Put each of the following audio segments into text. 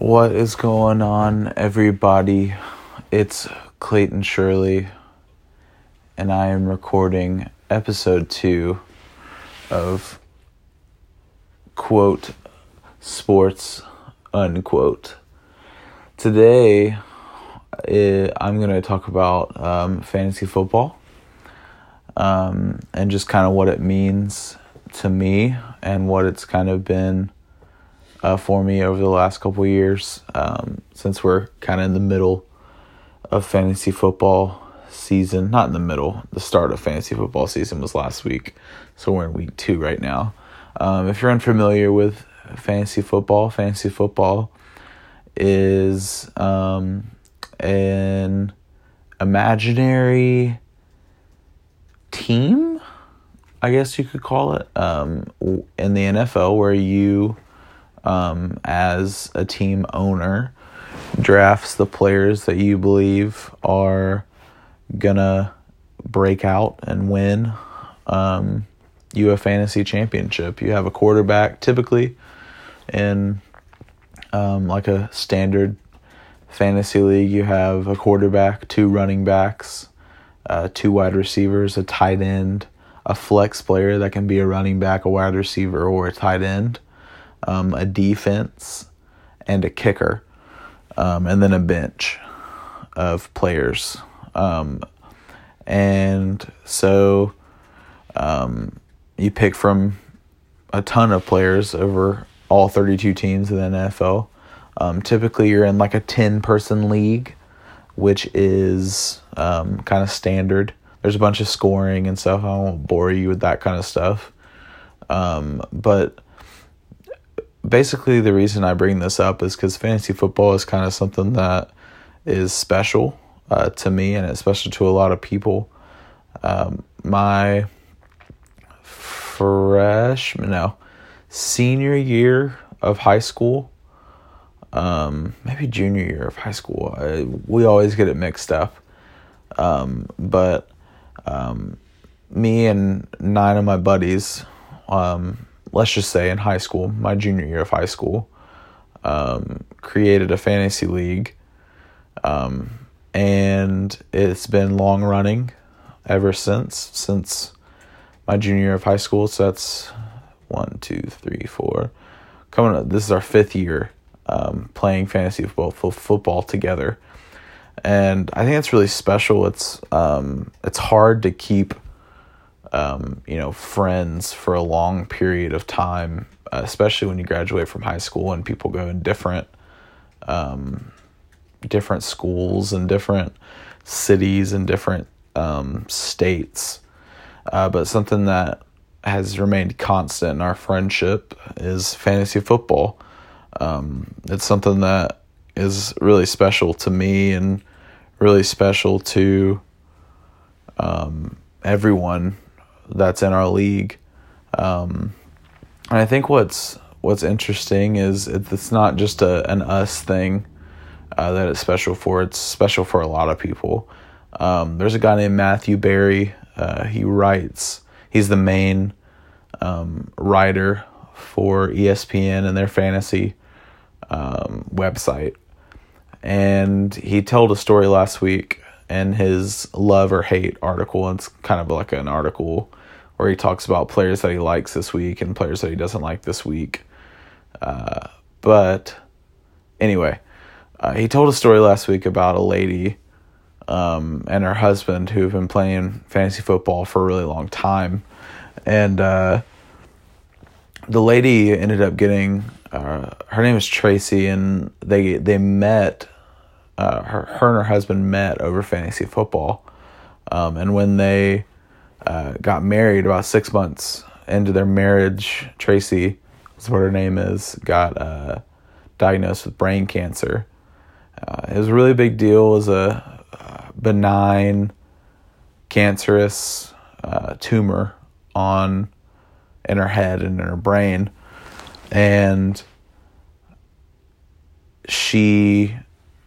What is going on, everybody? It's Clayton Shirley, and I am recording episode two of quote sports unquote. Today, eh, I'm going to talk about um, fantasy football um, and just kind of what it means to me and what it's kind of been uh, for me over the last couple years um, since we're kind of in the middle of fantasy football season. Not in the middle, the start of fantasy football season was last week, so we're in week two right now. Um, if you're unfamiliar with fantasy football, fantasy football is um, an imaginary team, I guess you could call it, um, in the NFL where you um, as a team owner drafts the players that you believe are gonna break out and win um, you a fantasy championship. You have a quarterback typically in um, like a standard fantasy league. You have a quarterback, two running backs, uh, two wide receivers, a tight end, a flex player that can be a running back, a wide receiver, or a tight end um, a defense, and a kicker, um, and then a bench of players. Um, and so um, you pick from a ton of players over all 32 teams in the NFL. Um, typically, you're in like a 10 person league, which is um, kind of standard. There's a bunch of scoring and stuff. I won't bore you with that kind of stuff. but basically the reason I bring this up is because fantasy football is kind of something that is special uh, to me and it's special to a lot of people. Um, my freshman, no, senior year of high school, um, maybe junior year of high school, I, we always get it mixed up. Um, but um, me and nine of my buddies, um, let's just say in high school, my junior year of high school, um, created a fantasy league. Um, and it's been long running ever since, since my junior year of high school. So that's one, two, three, four. Coming up, this is our fifth year um, playing fantasy football, football together. And I think it's really special. It's um, it's hard to keep um, you know, friends for a long period of time, uh, especially when you graduate from high school and people go in different, um, different schools and different cities and different um, states. Uh, but something that has remained constant in our friendship is fantasy football. Um, it's something that is really special to me and really special to um, everyone that's in our league. Um, and I think what's what's interesting is it's not just a an us thing uh, that it's special for. It's special for a lot of people. Um, there's a guy named Matthew Berry. Uh, he writes. He's the main um, writer for ESPN and their fantasy um, website. And he told a story last week in his love or hate article. It's kind of like an article where he talks about players that he likes this week and players that he doesn't like this week. Uh, but anyway, uh, he told a story last week about a lady um, and her husband who have been playing fantasy football for a really long time. And uh, the lady ended up getting, uh, her name is Tracy, and they, they met, uh, her, her and her husband met over fantasy football. Um, and when they uh, got married about six months into their marriage. Tracy, is what her name is, got uh, diagnosed with brain cancer. Uh, it was a really big deal. It was a benign, cancerous uh, tumor on in her head and in her brain, and she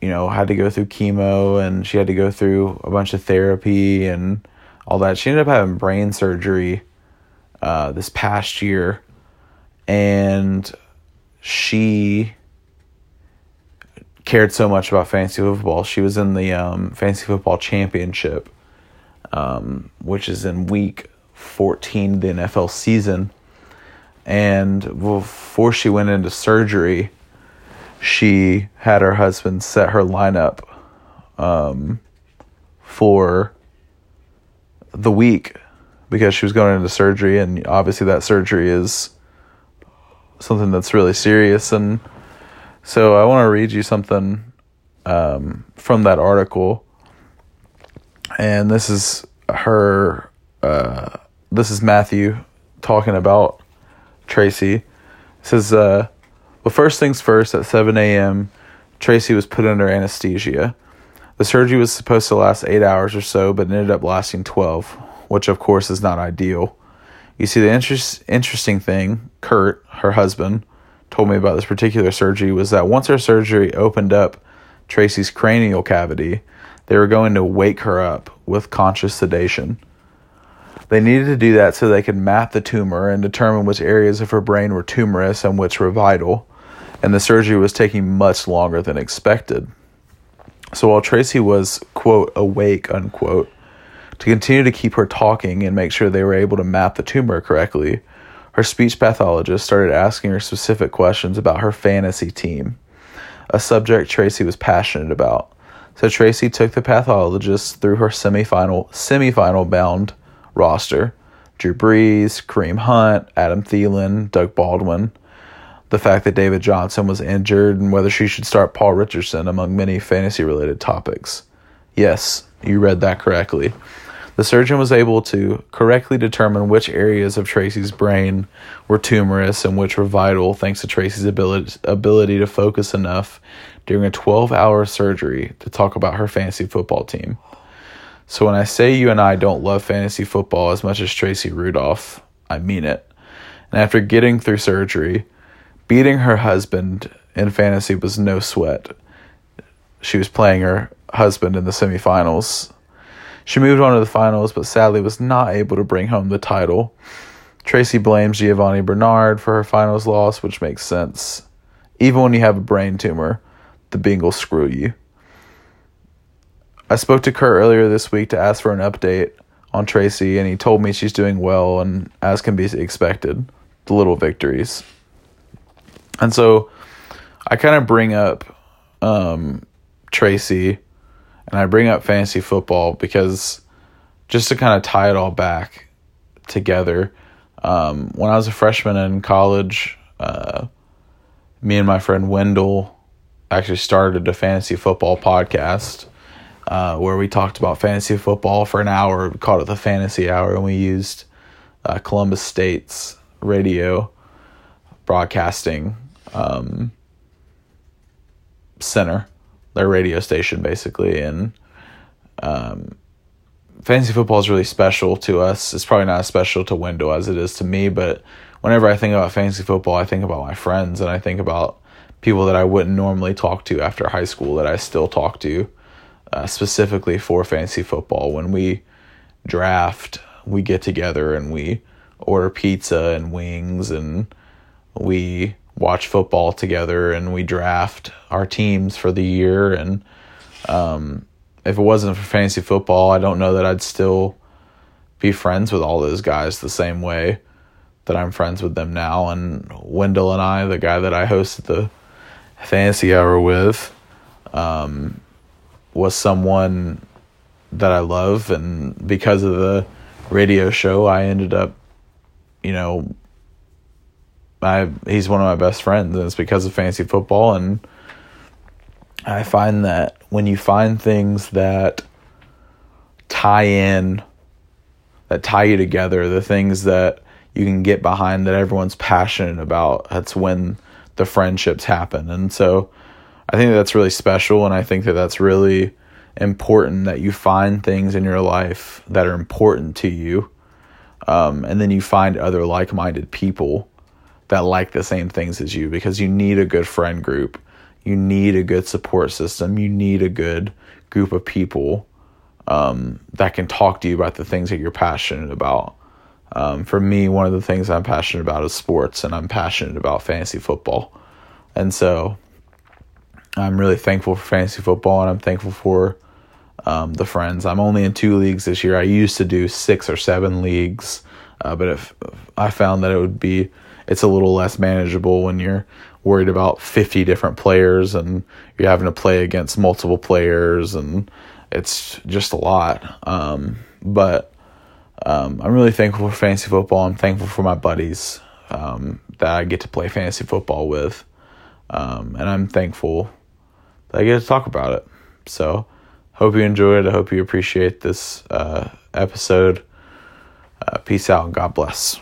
you know had to go through chemo and she had to go through a bunch of therapy and all that. She ended up having brain surgery uh, this past year, and she cared so much about fantasy football. She was in the um, fantasy football championship, um, which is in week 14 of the NFL season. And before she went into surgery, she had her husband set her lineup um, for the week because she was going into surgery, and obviously that surgery is something that's really serious. And so I want to read you something um, from that article, and this is her. Uh, this is Matthew talking about Tracy. It says, uh, "Well, first things first. At seven a.m., Tracy was put under anesthesia." The surgery was supposed to last eight hours or so, but ended up lasting 12, which of course is not ideal. You see, the interest, interesting thing, Kurt, her husband, told me about this particular surgery was that once her surgery opened up Tracy's cranial cavity, they were going to wake her up with conscious sedation. They needed to do that so they could map the tumor and determine which areas of her brain were tumorous and which were vital, and the surgery was taking much longer than expected. So while Tracy was, quote, awake, unquote, to continue to keep her talking and make sure they were able to map the tumor correctly, her speech pathologist started asking her specific questions about her fantasy team, a subject Tracy was passionate about. So Tracy took the pathologist through her semifinal semifinal bound roster. Drew Brees, Kareem Hunt, Adam Thielen, Doug Baldwin, the fact that David Johnson was injured and whether she should start Paul Richardson, among many fantasy related topics. Yes, you read that correctly. The surgeon was able to correctly determine which areas of Tracy's brain were tumorous and which were vital thanks to Tracy's ability, ability to focus enough during a 12 hour surgery to talk about her fantasy football team. So when I say you and I don't love fantasy football as much as Tracy Rudolph, I mean it. And after getting through surgery, beating her husband in fantasy was no sweat. She was playing her husband in the semifinals. She moved on to the finals, but sadly was not able to bring home the title. Tracy blames Giovani Bernard for her finals loss, which makes sense. Even when you have a brain tumor, the Bengals screw you. I spoke to Kurt earlier this week to ask for an update on Tracy, and he told me she's doing well and as can be expected, the little victories. And so I kind of bring up um, Tracy and I bring up fantasy football because just to kind of tie it all back together. Um, when I was a freshman in college, uh, me and my friend Wendell actually started a fantasy football podcast uh, where we talked about fantasy football for an hour. We called it the Fantasy Hour, and we used uh, Columbus State's radio broadcasting um, center, their radio station, basically. And um, fantasy football is really special to us. It's probably not as special to Wendell as it is to me, but whenever I think about fantasy football, I think about my friends and I think about people that I wouldn't normally talk to after high school that I still talk to, uh, specifically for fantasy football. When we draft, we get together and we order pizza and wings and we watch football together and we draft our teams for the year. And um, if it wasn't for fantasy football i don't know that i'd still be friends with all those guys the same way that i'm friends with them now. And wendell and i the guy that i hosted the fantasy hour with um, was someone that i love. And because of the radio show i ended up you know I he's one of my best friends, and it's because of fantasy football. And I find that when you find things that tie in, that tie you together, the things that you can get behind that everyone's passionate about, that's when the friendships happen. And so I think that that's really special, and I think that that's really important that you find things in your life that are important to you, um, and then you find other like-minded people that like the same things as you because you need a good friend group. You need a good support system. You need a good group of people um, that can talk to you about the things that you're passionate about. Um, for me, one of the things I'm passionate about is sports, and I'm passionate about fantasy football. And so I'm really thankful for fantasy football, and I'm thankful for um, the friends. I'm only in two leagues this year. I used to do six or seven leagues, uh, but if I found that it would be it's a little less manageable when you're worried about 50 different players and you're having to play against multiple players and it's just a lot. Um, but um, I'm really thankful for fantasy football. I'm thankful for my buddies um, that I get to play fantasy football with. Um, and I'm thankful that I get to talk about it. So, hope you enjoyed. I hope you appreciate this uh, episode. Uh, peace out and God bless.